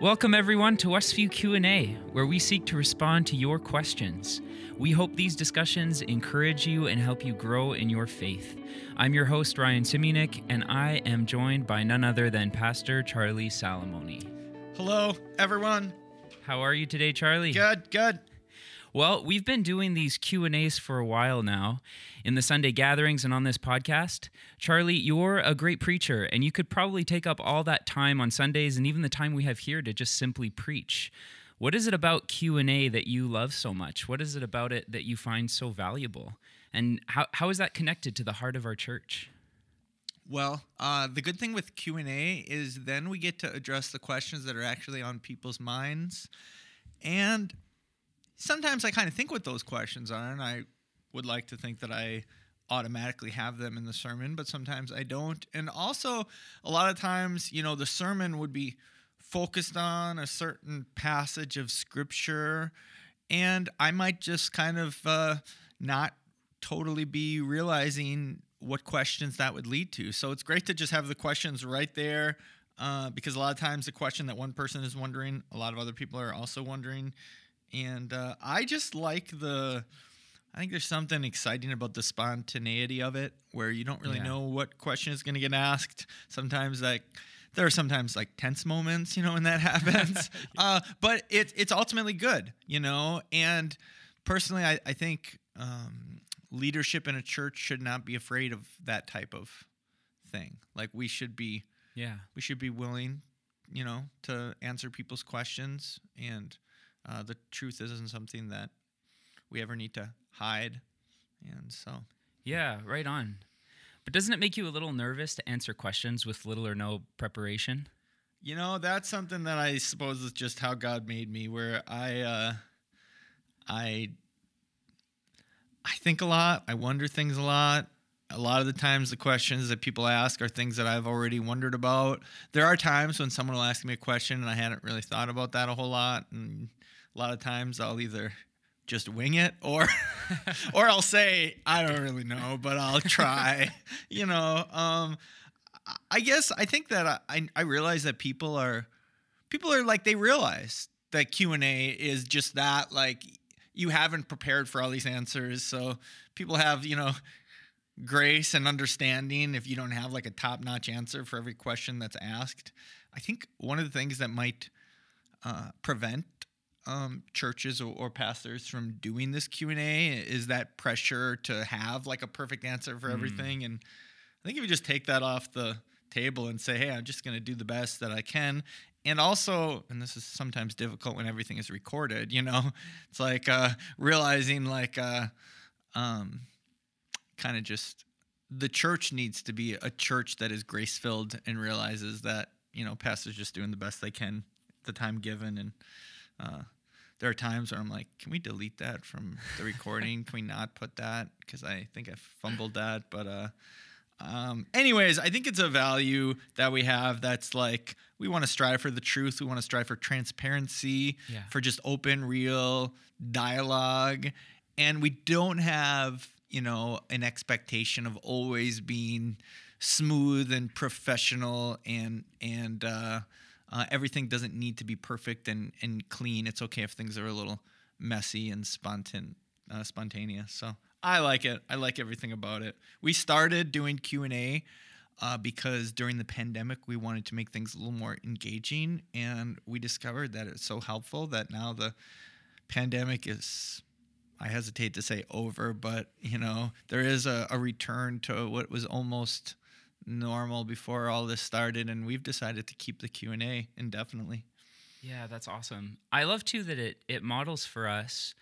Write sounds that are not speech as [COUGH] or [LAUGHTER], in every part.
Welcome everyone to Westview Q&A, where we seek to respond to your questions. We hope these discussions encourage you and help you grow in your faith. I'm your host Ryan Simunik, and I am joined by none other than Pastor Charlie Salamoni. Hello, everyone. How are you today, Charlie? Good, good. Well, we've been doing these Q&As for a while now in the Sunday gatherings and on this podcast. Charlie, you're a great preacher and you could probably take up all that time on Sundays and even the time we have here to just simply preach. What is it about Q&A that you love so much? What is it about it that you find so valuable? And how, how is that connected to the heart of our church? Well, uh, the good thing with Q and A is then we get to address the questions that are actually on people's minds, and sometimes I kind of think what those questions are, and I would like to think that I automatically have them in the sermon, but sometimes I don't. And also, a lot of times, you know, the sermon would be focused on a certain passage of scripture, and I might just kind of uh, not totally be realizing what questions that would lead to. So it's great to just have the questions right there. Uh, because a lot of times the question that one person is wondering, a lot of other people are also wondering and uh, I just like the. I think there's something exciting about the spontaneity of it, where you don't really yeah. know what question is going to get asked. Sometimes, like there are sometimes like tense moments, you know, when that [LAUGHS] happens. [LAUGHS] uh, but it's it's ultimately good, you know. And personally, I, I think um, leadership in a church should not be afraid of that type of thing. Like we should be, yeah, we should be willing, you know, to answer people's questions and uh, the truth isn't something that we ever need to hide. And so. Yeah, right on. But doesn't it make you a little nervous to answer questions with little or no preparation? You know, that's something that I suppose is just how God made me, where I, uh, I, I think a lot. I wonder things a lot. A lot of the times, the questions that people ask are things that I've already wondered about. There are times when someone will ask me a question and I hadn't really thought about that a whole lot, and a lot of times I'll either just wing it or [LAUGHS] or I'll say I don't really know, but I'll try. [LAUGHS] you know, um, I guess I think that I I realize that people are people are like they realize that Q and A is just that like you haven't prepared for all these answers, so people have you know grace and understanding if you don't have like a top notch answer for every question that's asked. I think one of the things that might uh, prevent um, churches or, or, pastors from doing this Q and A is that pressure to have like a perfect answer for mm. everything. And I think if you just take that off the table and say, "Hey, I'm just going to do the best that I can," and also, and this is sometimes difficult when everything is recorded. You know, it's like uh, realizing like uh, um, kind of just the church needs to be a church that is grace filled and realizes that you know pastors just doing the best they can the time given and uh, there are times where I'm like, can we delete that from the recording? can we not put that? Because I think I fumbled that. But uh, um, anyways, I think it's a value that we have that's like we want to strive for the truth. We want to strive for transparency, yeah. for just open, real dialogue. And we don't have, you know, an expectation of always being smooth and professional and and uh, uh, everything doesn't need to be perfect and, and clean. It's okay if things are a little messy and spontan- uh, spontaneous. So I like it. I like everything about it. We started doing Q and A uh, because during the pandemic we wanted to make things a little more engaging, and we discovered that it's so helpful that now the pandemic is. I hesitate to say over, but you know there is a, a return to what was almost normal before all this started and we've decided to keep the q&a indefinitely. Yeah that's awesome. I love too that it it models for us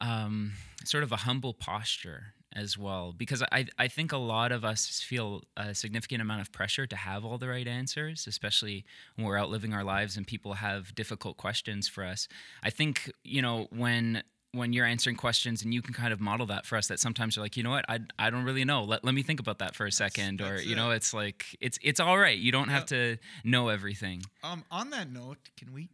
um, sort of a humble posture as well because I, I think a lot of us feel a significant amount of pressure to have all the right answers especially when we're out living our lives and people have difficult questions for us. I think you know when when you're answering questions and you can kind of model that for us that sometimes you're like you know what i, I don't really know let, let me think about that for a second that's, that's or you it. know it's like it's it's all right you don't have to know everything um on that note can we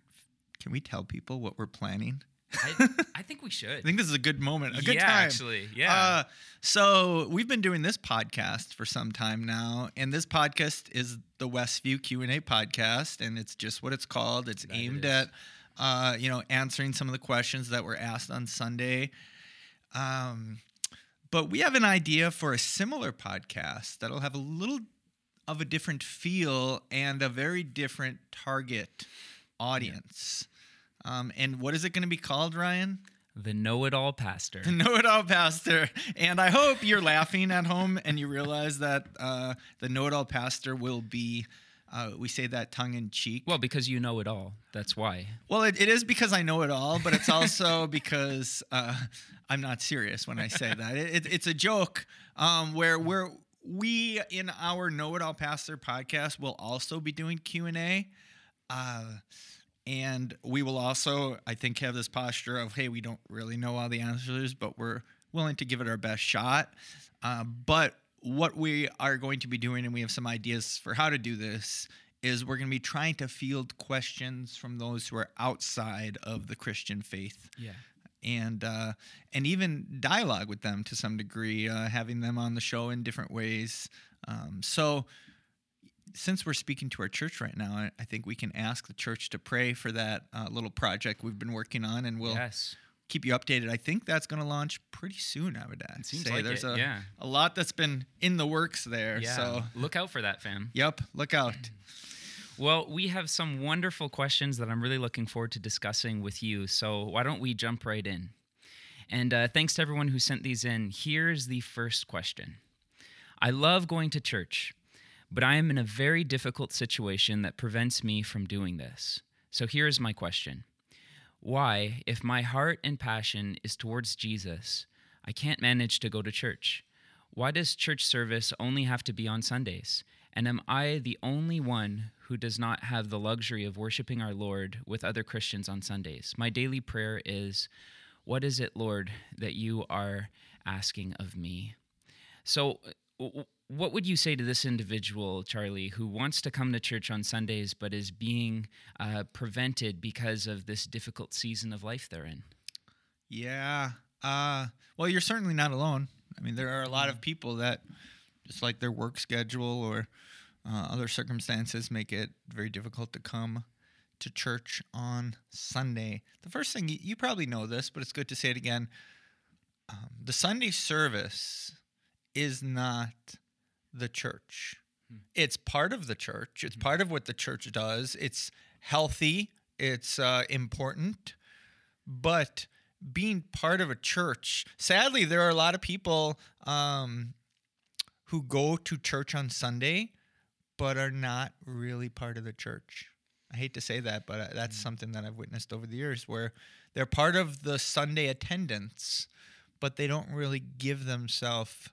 can we tell people what we're planning I, [LAUGHS] I think we should. I think this is a good moment, a good yeah, time. actually. Yeah. Uh, so we've been doing this podcast for some time now, and this podcast is the Westview Q and A podcast, and it's just what it's called. It's That aimed is. at, uh, you know, answering some of the questions that were asked on Sunday. Um, but we have an idea for a similar podcast that'll have a little of a different feel and a very different target audience. Um, and what is it going to be called, Ryan? the know it all pastor. The Know It All Pastor. And I hope you're laughing at home and you realize that uh, the Know It All Pastor will be, uh, we say that tongue in cheek. Well, because you know it all. That's why. Well, it, it is because I know it all, but it's also [LAUGHS] because uh, I'm not serious when I say that. It, it, it's a joke um, where we're, we in our Know It All Pastor podcast will also be doing Q and A. Uh, and we will also, I think, have this posture of, hey, we don't really know all the answers, but we're willing to give it our best shot. Uh, but what we are going to be doing, and we have some ideas for how to do this, is we're going to be trying to field questions from those who are outside of the Christian faith Yeah. and uh, and even dialogue with them to some degree, uh, having them on the show in different ways. Um, so, since we're speaking to our church right now, I, I think we can ask the church to pray for that uh, little project we've been working on, and we'll yes. Keep you updated. I think that's going to launch pretty soon. I would It seems say like there's it. a yeah. a lot that's been in the works there. Yeah. So, look out for that, fam. yep, look out. Well, we have some wonderful questions that I'm really looking forward to discussing with you. So why don't we jump right in? And uh, thanks to everyone who sent these in. Here's the first question I love going to church, but I am in a very difficult situation that prevents me from doing this. So here's my question Why, if my heart and passion is towards Jesus, I can't manage to go to church? Why does church service only have to be on Sundays? And am I the only one who does not have the luxury of worshiping our Lord with other Christians on Sundays? My daily prayer is, What is it, Lord, that you are asking of me? So, what would you say to this individual, Charlie, who wants to come to church on Sundays but is being uh, prevented because of this difficult season of life they're in? Yeah. Uh, well, you're certainly not alone. I mean, there are a lot of people that, just like their work schedule or uh, other circumstances, make it very difficult to come to church on Sunday. The first thing, you, you probably know this, but it's good to say it again. Um, the Sunday service is not the church. It's part of the church. It's part of what the church does. It's healthy. It's uh, important. But being part of a church, sadly, there are a lot of people um, who go to church on Sunday, but are not really part of the church. I hate to say that, but uh, that's something that I've witnessed over the years where they're part of the Sunday attendance, but they don't really give themselves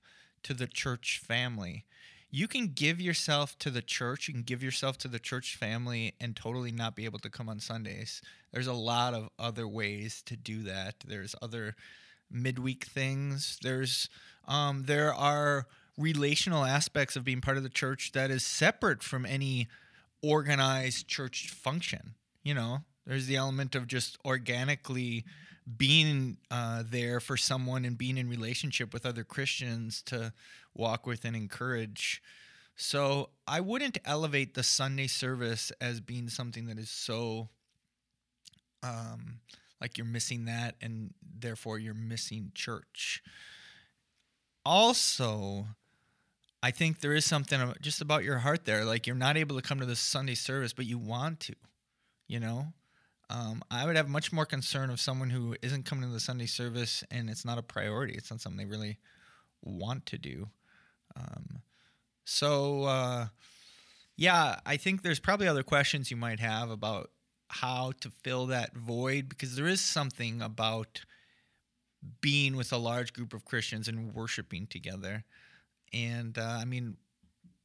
to the church family. You can give yourself to the church, you can give yourself to the church family and totally not be able to come on Sundays. There's a lot of other ways to do that. There's other midweek things. There's um, there are relational aspects of being part of the church that is separate from any organized church function. You know, there's the element of just organically being uh, there for someone and being in relationship with other Christians to walk with and encourage. So I wouldn't elevate the Sunday service as being something that is so um, like you're missing that and therefore you're missing church. Also, I think there is something just about your heart there. Like you're not able to come to the Sunday service, but you want to, you know? Um, I would have much more concern of someone who isn't coming to the Sunday service and it's not a priority. It's not something they really want to do. Um, so, uh, yeah, I think there's probably other questions you might have about how to fill that void because there is something about being with a large group of Christians and worshiping together. And uh, I mean,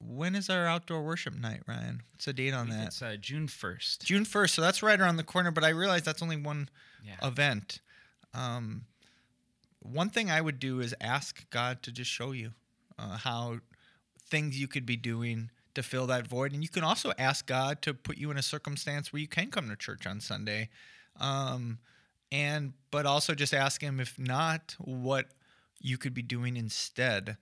when is our outdoor worship night, Ryan? What's the date on that? It's uh, June 1st. June 1st. So that's right around the corner, but I realize that's only one Yeah. event. Um, one thing I would do is ask God to just show you uh, how things you could be doing to fill that void. And you can also ask God to put you in a circumstance where you can come to church on Sunday. Um, and but also just ask him if not what you could be doing instead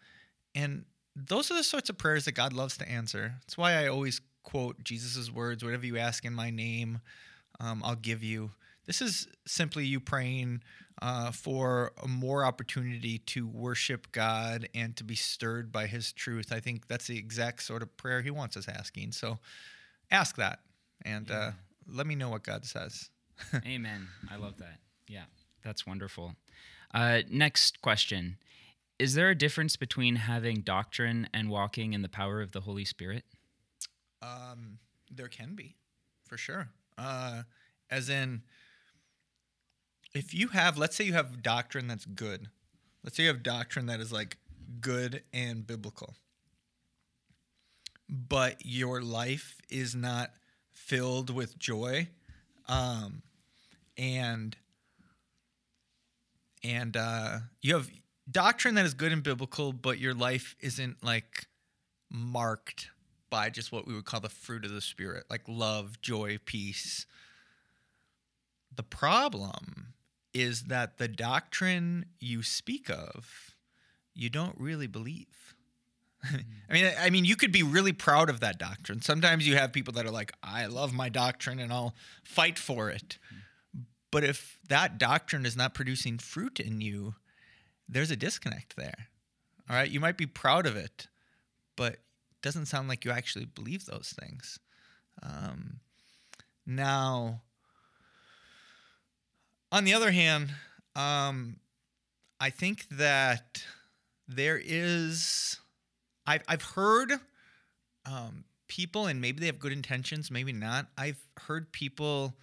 and those are the sorts of prayers that god loves to answer. That's why i always quote jesus' words whatever you ask in my name um, i'll give you. This is simply you praying uh, for a more opportunity to worship god and to be stirred by his truth. I think that's the exact sort of prayer he wants us asking. So ask that and uh, let me know what god says. [LAUGHS] Amen. I love that. Yeah, that's wonderful. Uh, next question Is there a difference between having doctrine and walking in the power of the Holy Spirit? Um, there can be, for sure. Uh, as in, if you have, let's say you have doctrine that's good. Let's say you have doctrine that is like good and biblical, but your life is not filled with joy, um, and and uh, you have doctrine that is good and biblical, but your life isn't like marked by just what we would call the fruit of the spirit, like love, joy, peace. The problem is that the doctrine you speak of, you don't really believe. [LAUGHS] I mean, I mean, you could be really proud of that doctrine. Sometimes you have people that are like, "I love my doctrine and I'll fight for it." But if that doctrine is not producing fruit in you, there's a disconnect there. All right, you might be proud of it, but it doesn't sound like you actually believe those things. Um, now, on the other hand, um, I think that there is, I've, I've heard um, people, and maybe they have good intentions, maybe not. I've heard people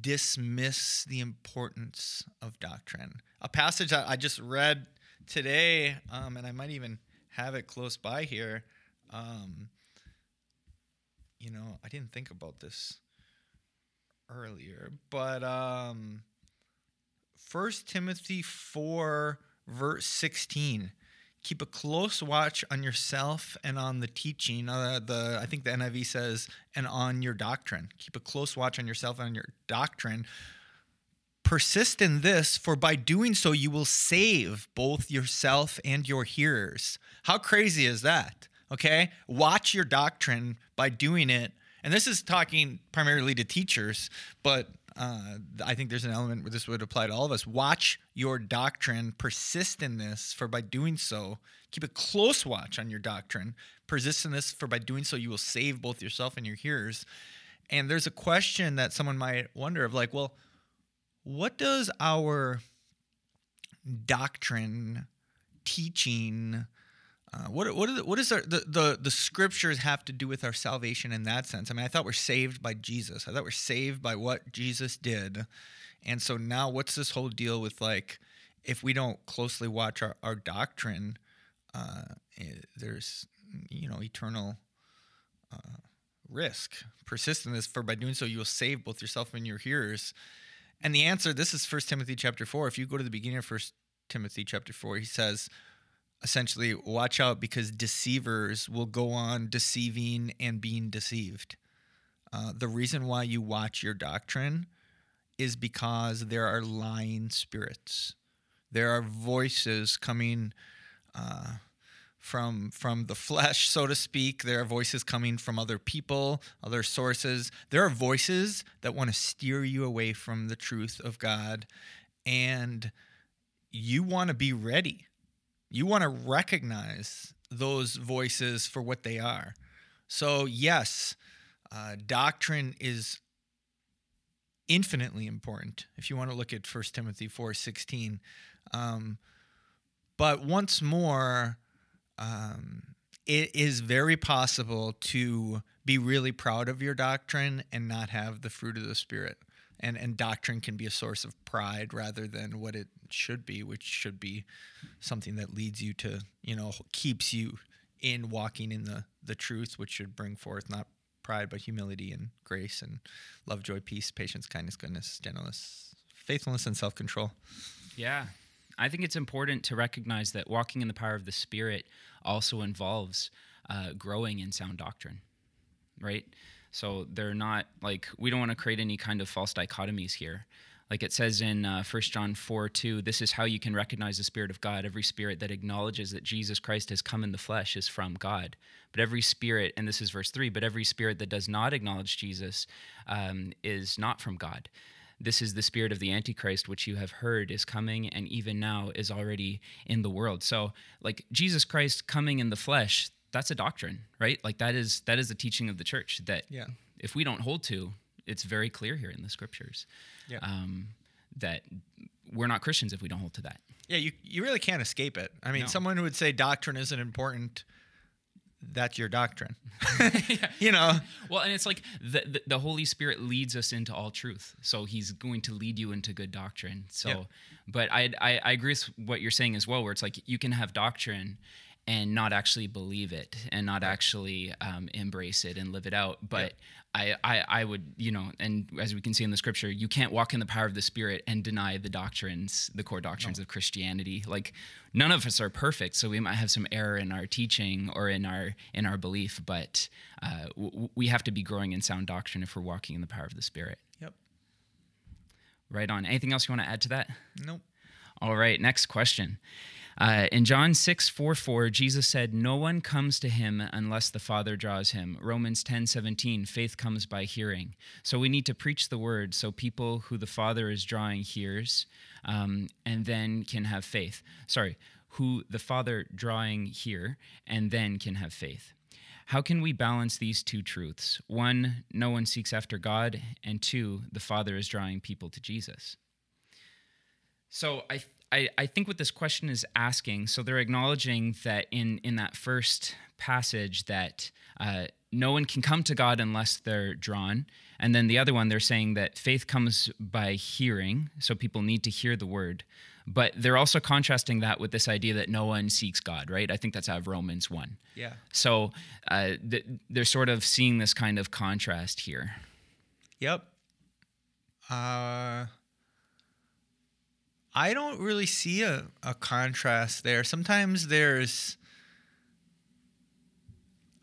dismiss the importance of doctrine. A passage that I just read today, um, and I might even have it close by here. Um, you know, I didn't think about this earlier, but um, 1 Timothy 4, verse 16 keep a close watch on yourself and on the teaching. Uh, the I think the NIV says, and on your doctrine. Keep a close watch on yourself and on your doctrine. Persist in this, for by doing so, you will save both yourself and your hearers. How crazy is that? Okay? Watch your doctrine by doing it. And this is talking primarily to teachers, but uh, I think there's an element where this would apply to all of us. Watch your doctrine, persist in this, for by doing so, keep a close watch on your doctrine. Persist in this, for by doing so, you will save both yourself and your hearers. And there's a question that someone might wonder of like, well, what does our doctrine, teaching, uh, what what is what is our, the, the the scriptures have to do with our salvation in that sense? I mean, I thought we're saved by Jesus. I thought we're saved by what Jesus did, and so now what's this whole deal with like if we don't closely watch our our doctrine, uh, there's you know eternal uh, risk. Persist in this, for by doing so you will save both yourself and your hearers. And the answer, this is First Timothy chapter four. If you go to the beginning of First Timothy chapter four, he says essentially watch out because deceivers will go on deceiving and being deceived. Uh, the reason why you watch your doctrine is because there are lying spirits. There are voices coming uh, from from the flesh, so to speak. There are voices coming from other people, other sources. There are voices that want to steer you away from the truth of God, and you want to be ready you want to recognize those voices for what they are. So, yes, uh, doctrine is infinitely important if you want to look at 1 Timothy 4 16. Um, but once more, um, it is very possible to be really proud of your doctrine and not have the fruit of the Spirit and and doctrine can be a source of pride rather than what it should be which should be something that leads you to you know keeps you in walking in the the truth which should bring forth not pride but humility and grace and love joy peace patience kindness goodness gentleness faithfulness and self-control. Yeah. I think it's important to recognize that walking in the power of the spirit also involves uh, growing in sound doctrine right so they're not like we don't want to create any kind of false dichotomies here. Like it says in uh, 1 John 4 2, this is how you can recognize the Spirit of God. Every spirit that acknowledges that Jesus Christ has come in the flesh is from God. But every spirit, and this is verse 3, but every spirit that does not acknowledge Jesus um, is not from God. This is the spirit of the Antichrist, which you have heard is coming and even now is already in the world. So, like Jesus Christ coming in the flesh, that's a doctrine, right? Like that is that is the teaching of the church that Yeah. if we don't hold to, it's very clear here in the scriptures Yeah. um, that we're not Christians if we don't hold to that. Yeah, you you really can't escape it. I mean, No. someone who would say doctrine isn't important, that's your doctrine. [LAUGHS] [LAUGHS] You know. Well, and it's like the, the the Holy Spirit leads us into all truth, so He's going to lead you into good doctrine. So, Yeah. but I, I I agree with what you're saying as well, where it's like you can have doctrine and not actually believe it and not actually um, embrace it and live it out. But I, I I would you know, and as we can see in the scripture, you can't walk in the power of the Spirit and deny the doctrines, the core doctrines of Christianity. Like none of us are perfect, so we might have some error in our teaching or in our in our belief, but uh, w- we have to be growing in sound doctrine if we're walking in the power of the Spirit. Yep. Right on. Anything else you want to add to that? Nope. All right, next question. Uh, in John 6, 4, 4, Jesus said, No one comes to him unless the Father draws him. Romans 10, 17, faith comes by hearing. So we need to preach the word so people who the Father is drawing hears um, and then can have faith. Sorry, who the Father drawing hear and then can have faith. How can we balance these two truths? One, no one seeks after God, and two, the Father is drawing people to Jesus. So I, I I think what this question is asking. So they're acknowledging that in in that first passage that uh, no one can come to God unless they're drawn, and then the other one they're saying that faith comes by hearing. So people need to hear the word. But they're also contrasting that with this idea that no one seeks God, right? I think that's out of Romans 1. Yeah. So uh, th- they're sort of seeing this kind of contrast here. Yep. Uh, I don't really see a, a contrast there. Sometimes there's,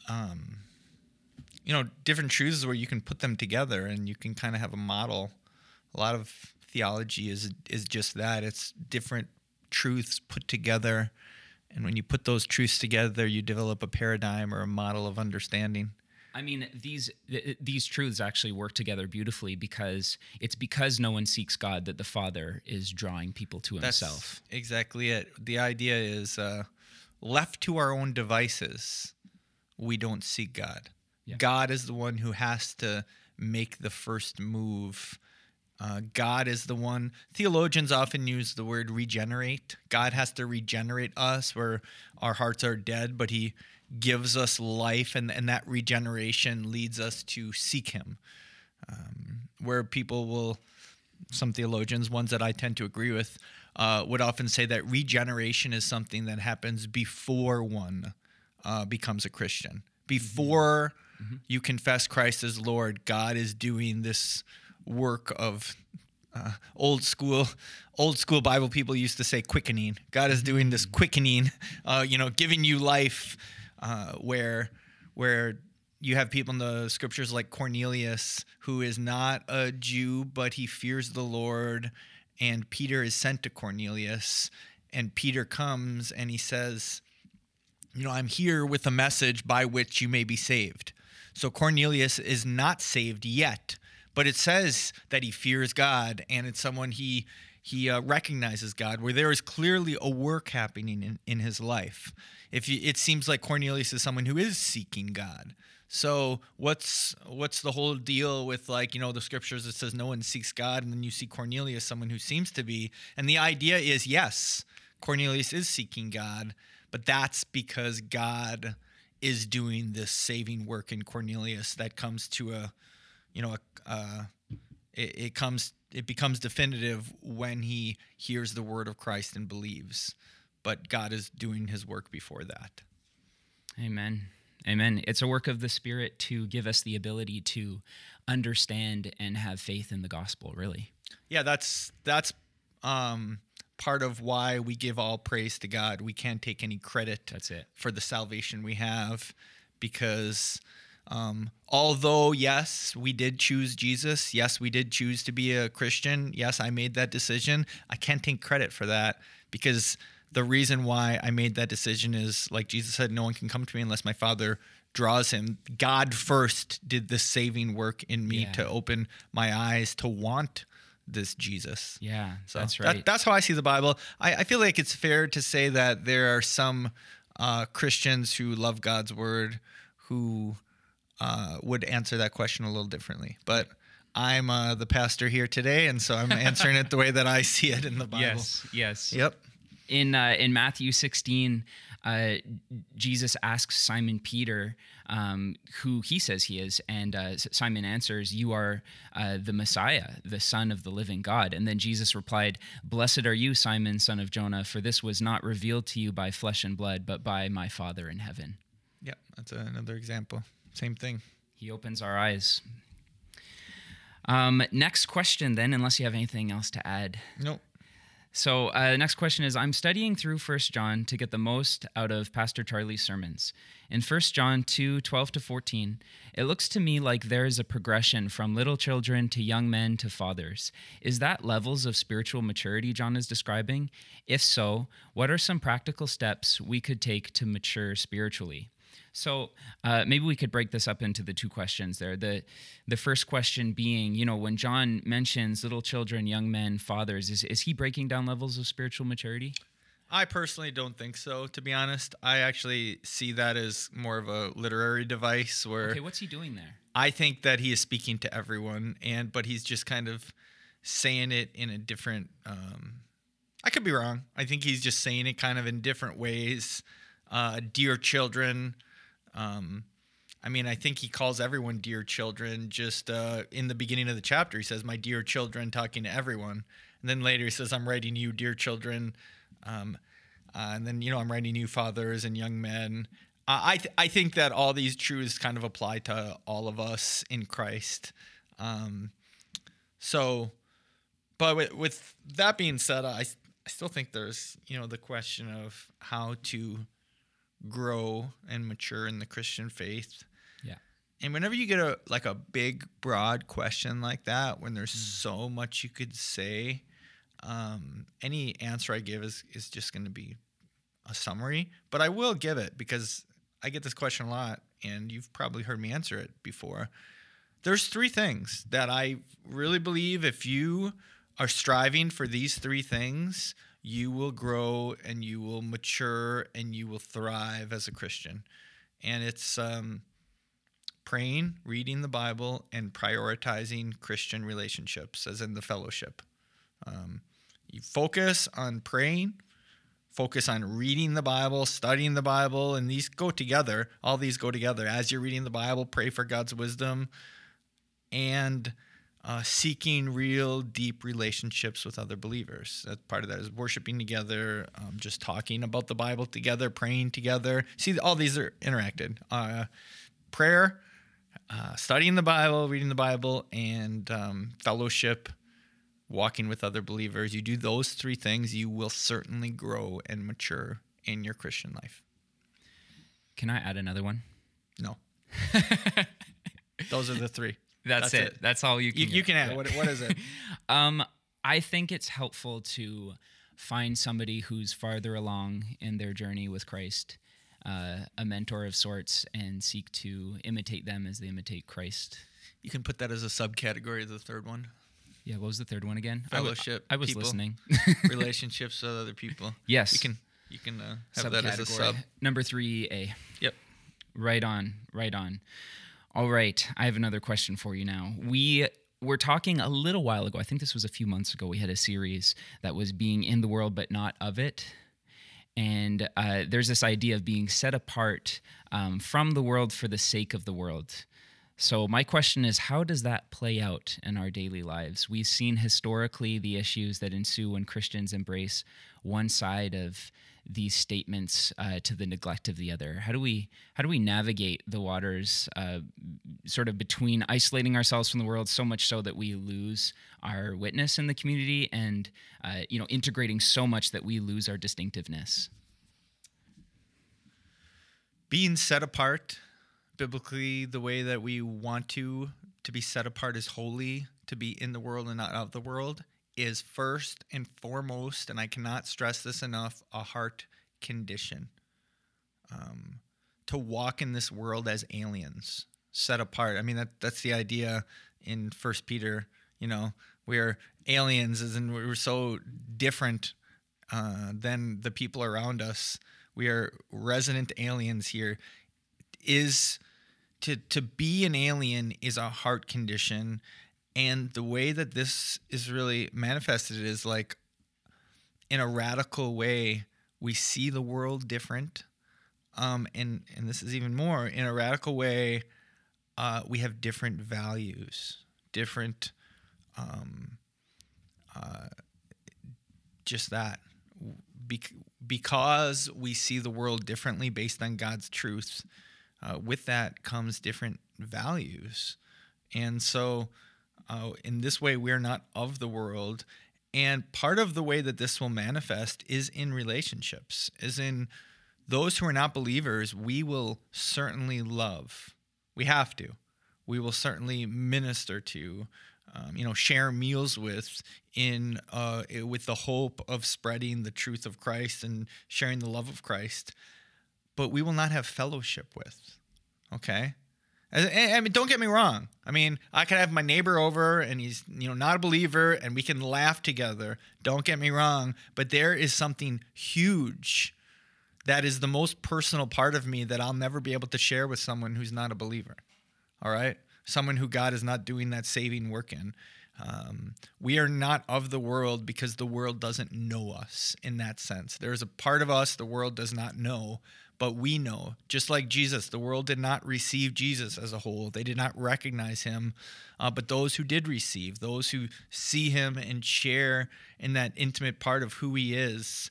um, you know, different truths where you can put them together and you can kind of have a model. A lot of theology is is just that. It's different truths put together, and when you put those truths together, you develop a paradigm or a model of understanding. I mean, these th- these truths actually work together beautifully because it's because no one seeks God that the Father is drawing people to That's Himself. exactly it. The idea is uh, left to our own devices, we don't seek God. Yeah. God is the one who has to make the first move. Uh, God is the one. Theologians often use the word regenerate. God has to regenerate us where our hearts are dead, but He gives us life, and, and that regeneration leads us to seek Him. Um, where people will some theologians, ones that I tend to agree with, uh, would often say that regeneration is something that happens before one uh, becomes a Christian. Before you confess Christ as Lord, God is doing this work of uh, old school old school bible people used to say quickening god is doing this quickening uh, you know giving you life uh, where where you have people in the scriptures like cornelius who is not a jew but he fears the lord and peter is sent to cornelius and peter comes and he says you know, I'm here with a message by which you may be saved. So Cornelius is not saved yet, but it says that he fears God and it's someone he he uh, recognizes God, where there is clearly a work happening in, in his life. If you, it seems like Cornelius is someone who is seeking God. So what's what's the whole deal with like you know the scriptures that says no one seeks God, and then you see Cornelius, someone who seems to be, and the idea is yes, Cornelius is seeking God, but that's because God is doing this saving work in Cornelius that comes to a, you know, uh, it, it comes, it becomes definitive when he hears the word of Christ and believes. But God is doing his work before that. Amen. Amen. It's a work of the Spirit to give us the ability to understand and have faith in the gospel, really. Yeah, that's that's um, part of why we give all praise to God. We can't take any credit That's it. for the salvation we have because Um, although, yes, we did choose Jesus. Yes, we did choose to be a Christian. Yes, I made that decision. I can't take credit for that because the reason why I made that decision is like Jesus said, no one can come to me unless my Father draws him. God first did the saving work in me Yeah. to open my eyes to want this Jesus. Yeah, So that's that- right. that's how I see the Bible. I, I feel like it's fair to say that there are some uh, Christians who love God's word who uh, would answer that question a little differently. But I'm uh, the pastor here today, and so I'm answering it the way that I see it in the Bible. yes, yes. Yep. in uh, in Matthew 16, uh, Jesus asks Simon Peter um, who he says he is, and uh, Simon answers, "You are uh, the Messiah, the Son of the living God." And then Jesus replied, "Blessed are you, Simon, son of Jonah, for this was not revealed to you by flesh and blood, but by my Father in heaven." Yep. That's another example. Same thing. He opens our eyes. Um, next question, then, unless you have anything else to add. Nope. So, uh, the next question is I'm studying through First John to get the most out of Pastor Charlie's sermons. In First John 2 12 to 14, it looks to me like there is a progression from little children to young men to fathers. Is that levels of spiritual maturity John is describing? If so, what are some practical steps we could take to mature spiritually? So uh, maybe we could break this up into the two questions there. The the first question being, you know, when John mentions little children, young men, fathers, is is he breaking down levels of spiritual maturity? I personally don't think so, to be honest. I actually see that as more of a literary device where Okay, what's he doing there? I think that he is speaking to everyone, and but he's just kind of saying it in a different. Um, I could be wrong. I think he's just saying it kind of in different ways. Uh, dear children. Um, I mean, I think he calls everyone dear children. Just uh, in the beginning of the chapter, he says, "My dear children," talking to everyone, and then later he says, "I'm writing you, dear children." Um, uh, and then you know, I'm writing you, fathers and young men. Uh, I th- I think that all these truths kind of apply to all of us in Christ. Um, so, but with, with that being said, I I still think there's you know the question of how to grow and mature in the Christian faith. Yeah. And whenever you get a like a big broad question like that, when there's so much you could say, um, any answer I give is is just going to be a summary. But I will give it because I get this question a lot, and you've probably heard me answer it before. There's three things that I really believe if you are striving for these three things, you will grow and you will mature and you will thrive as a Christian. And it's um, praying, reading the Bible, and prioritizing Christian relationships, as in the fellowship. Um, you focus on praying, focus on reading the Bible, studying the Bible, and these go together. All these go together. As you're reading the Bible, pray for God's wisdom and uh, seeking real deep relationships with other believers. That part of that is worshiping together, um, just talking about the Bible together, praying together. See, all these are interacted. Uh, prayer, uh, studying the Bible, reading the Bible, and um, fellowship, walking with other believers. You do those three things, you will certainly grow and mature in your Christian life. Can I add another one? No. [LAUGHS] those are the three. That's, That's it. it. That's all you can. You, you can add. Yeah. What, what is it? [LAUGHS] Um, I think it's helpful to find somebody who's farther along in their journey with Christ, uh, a mentor of sorts, and seek to imitate them as they imitate Christ. You can put that as a subcategory of the third one. Yeah, what was the third one again? Fellowship, I was people. listening. [LAUGHS] Relationships with other people. yes. You can you can uh, have that as a sub. Number three A. Yep. Right on, right on. All right, I have another question for you now. We were talking a little while ago. I think this was a few months ago. We had a series that was being in the world but not of it. And uh, there's this idea of being set apart um, from the world for the sake of the world. So, my question is how does that play out in our daily lives? We've seen historically the issues that ensue when Christians embrace one side of these statements uh, to the neglect of the other. How do we how do we navigate the waters, uh, sort of between isolating ourselves from the world so much so that we lose our witness in the community, and uh, you know integrating so much that we lose our distinctiveness? Being set apart biblically the way that we want to to be set apart is holy, to be in the world and not out of the world, is first and foremost, and I cannot stress this enough, a heart condition. Um, to walk in this world as aliens, set apart. I mean, that that's the idea in First Peter. You know, we're aliens, and we're so different uh, than the people around us. We are resident aliens here. Is to to be an alien is a heart condition, and the way that this is really manifested is like in a radical way. We see the world different, um, and and this is even more in a radical way. Uh, we have different values, different, um, uh, just that. Be- because we see the world differently based on God's truth, uh, with that comes different values. And so, uh, in this way, we're not of the world. And part of the way that this will manifest is in relationships, is in those who are not believers, we will certainly love. We have to. We will certainly minister to, um, you know, share meals with, in uh, with the hope of spreading the truth of Christ and sharing the love of Christ. But we will not have fellowship with. Okay. I mean, don't get me wrong. I mean, I could have my neighbor over and he's, you know, not a believer and we can laugh together. Don't get me wrong. But there is something huge that is the most personal part of me that I'll never be able to share with someone who's not a believer. All right? Someone who God is not doing that saving work in. Um, we are not of the world because the world doesn't know us in that sense. There is a part of us the world does not know, but we know. Just like Jesus, the world did not receive Jesus as a whole, they did not recognize him. Uh, but those who did receive, those who see him and share in that intimate part of who he is,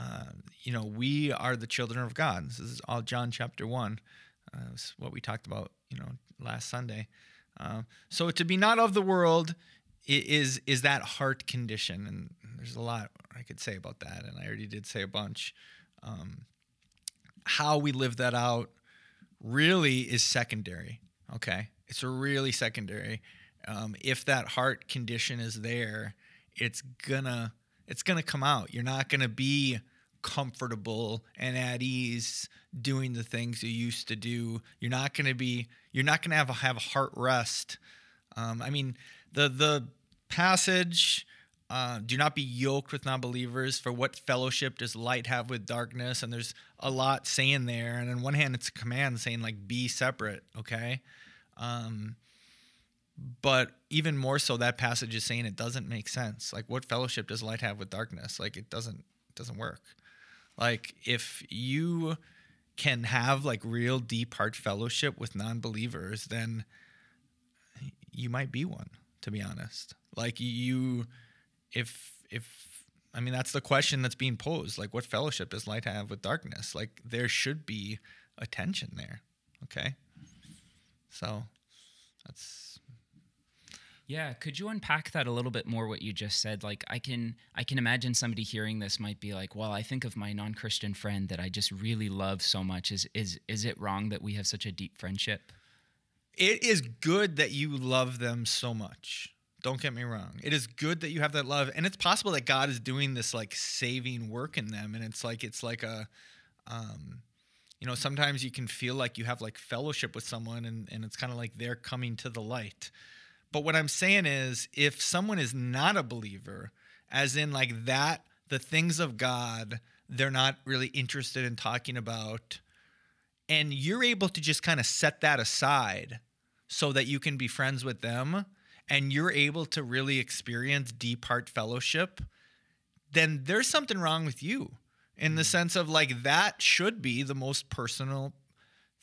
uh, you know, we are the children of God. This is all John chapter 1. Uh, what we talked about, you know, last Sunday. Uh, so to be not of the world is is that heart condition, and there's a lot I could say about that, and I already did say a bunch. Um, how we live that out really is secondary. Okay, it's really secondary. Um, if that heart condition is there, it's gonna it's gonna come out. You're not gonna be comfortable and at ease doing the things you used to do. You're not gonna be. You're not gonna have a, have a heart rest. Um, I mean, the the passage. Uh, do not be yoked with non-believers. For what fellowship does light have with darkness? And there's a lot saying there. And on one hand, it's a command saying like be separate. Okay, um, but even more so, that passage is saying it doesn't make sense. Like, what fellowship does light have with darkness? Like, it doesn't it doesn't work. Like, if you can have like real deep heart fellowship with non-believers, then you might be one. To be honest, like you, if if I mean that's the question that's being posed. Like, what fellowship does light have with darkness? Like, there should be a tension there. Okay, so that's yeah, could you unpack that a little bit more what you just said? Like I can I can imagine somebody hearing this might be like, "Well, I think of my non-Christian friend that I just really love so much. Is is is it wrong that we have such a deep friendship?" it is good that you love them so much. Don't get me wrong. It is good that you have that love, and it's possible that God is doing this like saving work in them, and it's like it's like a, um, you know, sometimes you can feel like you have like fellowship with someone, and and it's kind of like they're coming to the light. But what I'm saying is, if someone is not a believer, as in like that, the things of God, they're not really interested in talking about and you're able to just kind of set that aside so that you can be friends with them and you're able to really experience deep heart fellowship, then there's something wrong with you in the mm. sense of like that should be the most personal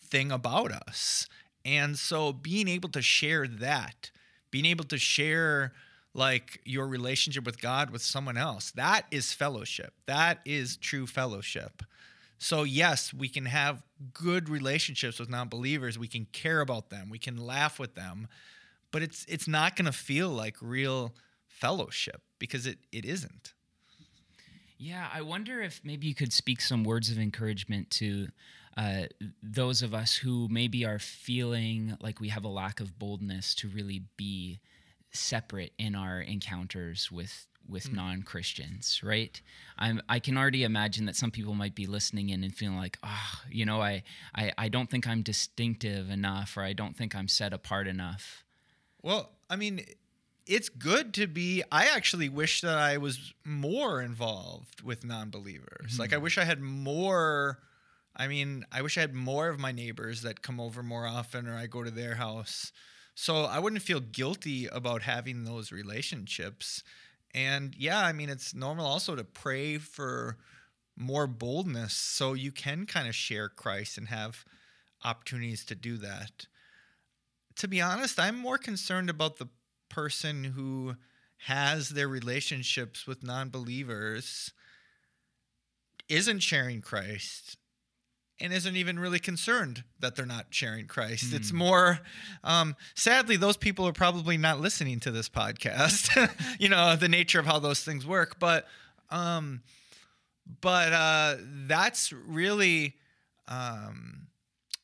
thing about us. And so being able to share that, being able to share like your relationship with God with someone else, that is fellowship. That is true fellowship. So, yes, we can have good relationships with non-believers. We can care about them. We can laugh with them. But it's it's not going to feel like real fellowship because it it isn't. Yeah, I wonder if maybe you could speak some words of encouragement to uh, those of us who maybe are feeling like we have a lack of boldness to really be separate in our encounters with with mm. non-Christians, right? I'm I can already imagine that some people might be listening in and feeling like, oh, you know, I I, I don't think I'm distinctive enough or I don't think I'm set apart enough. Well, I mean, it's good to be I actually wish that I was more involved with non-believers. Mm-hmm. Like I hmm. wish I had more I mean, I wish I had more of my neighbors that come over more often or I go to their house. So I wouldn't feel guilty about having those relationships. And yeah, I mean, it's normal also to pray for more boldness so you can kind of share Christ and have opportunities to do that. To be honest, I'm more concerned about the person who has their relationships with non believers, isn't sharing Christ, and isn't even really concerned that they're not sharing Christ. Mm. It's hmm. more, um, sadly, those people are probably not listening to this podcast. [LAUGHS] you know the nature of how those things work, but, um, but uh, that's really, um,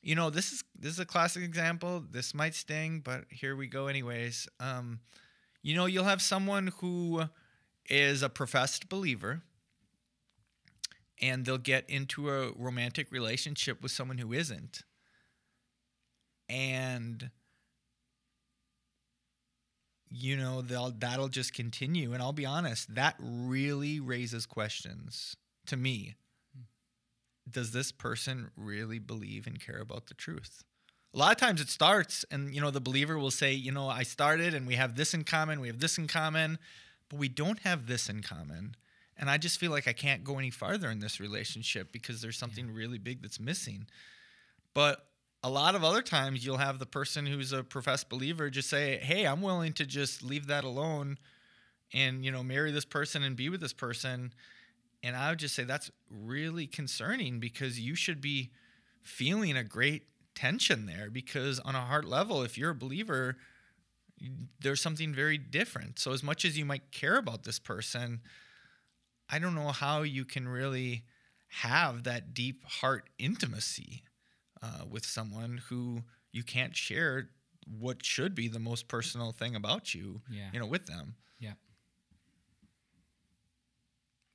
you know, this is this is a classic example. This might sting, but here we go, anyways. Um, you know, you'll have someone who is a professed believer and they'll get into a romantic relationship with someone who isn't. And you know, they'll that'll just continue and I'll be honest, that really raises questions to me. Does this person really believe and care about the truth? A lot of times it starts and you know the believer will say, you know, I started and we have this in common, we have this in common, but we don't have this in common and I just feel like I can't go any farther in this relationship because there's something yeah. really big that's missing. But a lot of other times you'll have the person who's a professed believer just say, "Hey, I'm willing to just leave that alone and, you know, marry this person and be with this person." And I would just say that's really concerning because you should be feeling a great tension there because on a heart level, if you're a believer, there's something very different. So as much as you might care about this person, I don't know how you can really have that deep heart intimacy uh, with someone who you can't share what should be the most personal thing about you, yeah. you know, with them. Yeah.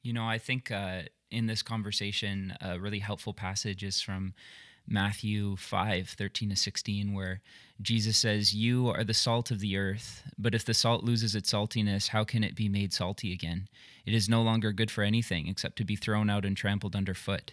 You know, I think uh, in this conversation, a really helpful passage is from Matthew 5 13 to 16, where Jesus says, You are the salt of the earth, but if the salt loses its saltiness, how can it be made salty again? It is no longer good for anything except to be thrown out and trampled underfoot.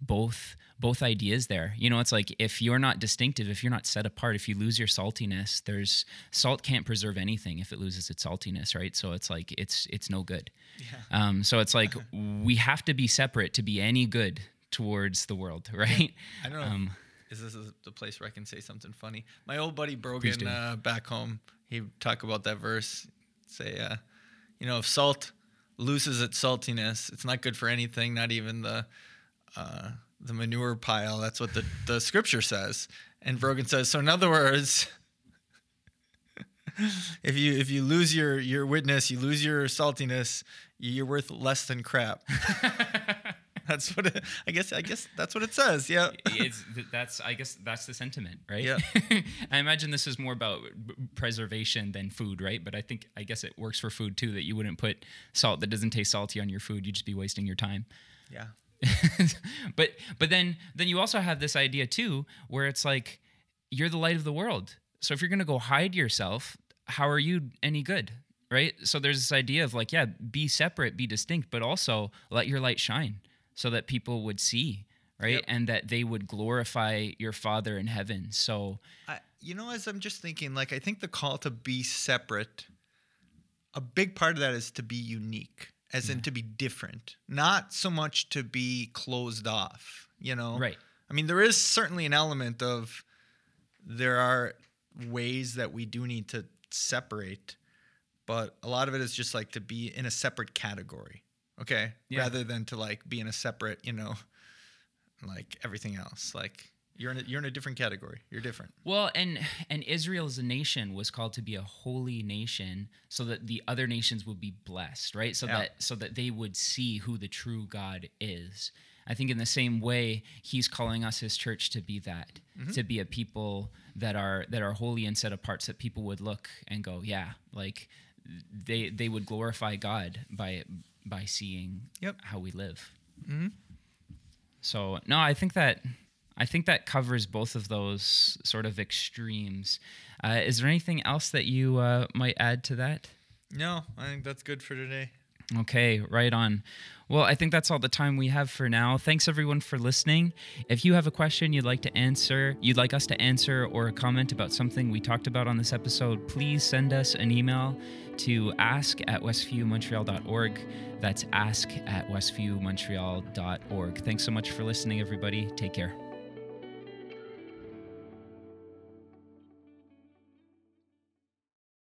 both both ideas there. You know, it's like if you're not distinctive, if you're not set apart, if you lose your saltiness, there's salt can't preserve anything if it loses its saltiness, right? So it's like it's it's no good. Yeah. Um, so it's like [LAUGHS] we have to be separate to be any good towards the world, right? I don't know. Um, is this the place where I can say something funny? My old buddy Brogan uh, back home, he talk about that verse. Say, uh, you know, if salt loses its saltiness, it's not good for anything, not even the uh, the manure pile. That's what the, the scripture says. And Brogan says, so in other words, [LAUGHS] if you if you lose your your witness, you lose your saltiness, you're worth less than crap. [LAUGHS] that's what it, I guess. I guess that's what it says. Yeah, it's that's. I guess that's the sentiment, right? Yeah. [LAUGHS] I imagine this is more about preservation than food, right? But I think I guess it works for food too. That you wouldn't put salt that doesn't taste salty on your food. You'd just be wasting your time. Yeah. [LAUGHS] but but then then you also have this idea too where it's like you're the light of the world. So if you're going to go hide yourself how are you any good right? So there's this idea of like yeah be separate be distinct but also let your light shine so that people would see right? Yep. and that they would glorify your father in heaven. So I, you know as i'm just thinking like i think the call to be separate a big part of that is to be unique as yeah. in mm-hmm. to be different, not so much to be closed off, you know? Right. I mean, there is certainly an element of there are ways that we do need to separate, but a lot of it is just like to be in a separate category. Okay. Yeah. Rather than to like be in a separate, you know, like everything else. Like you're in a, you're in a different category. You're different. Well, and and Israel as a nation was called to be a holy nation, so that the other nations would be blessed, right? So Yeah. that so that they would see who the true God is. I think in the same way, He's calling us, His church, to be that, to be a people that are that are holy and set apart, so that people would look and go, yeah, like they they would glorify God by by seeing Yep. how we live. Mm-hmm. So no, I think that I think that covers both of those sort of extremes. Uh, is there anything else that you uh, might add to that? No, I think that's good for today. Okay, right on. Well, I think that's all the time we have for now. Thanks everyone for listening. If you have a question you'd like to answer, you'd like us to answer, or a comment about something we talked about on this episode, please send us an email to ask at westviewmontreal.org. That's ask at westviewmontreal.org. Thanks so much for listening, everybody. Take care.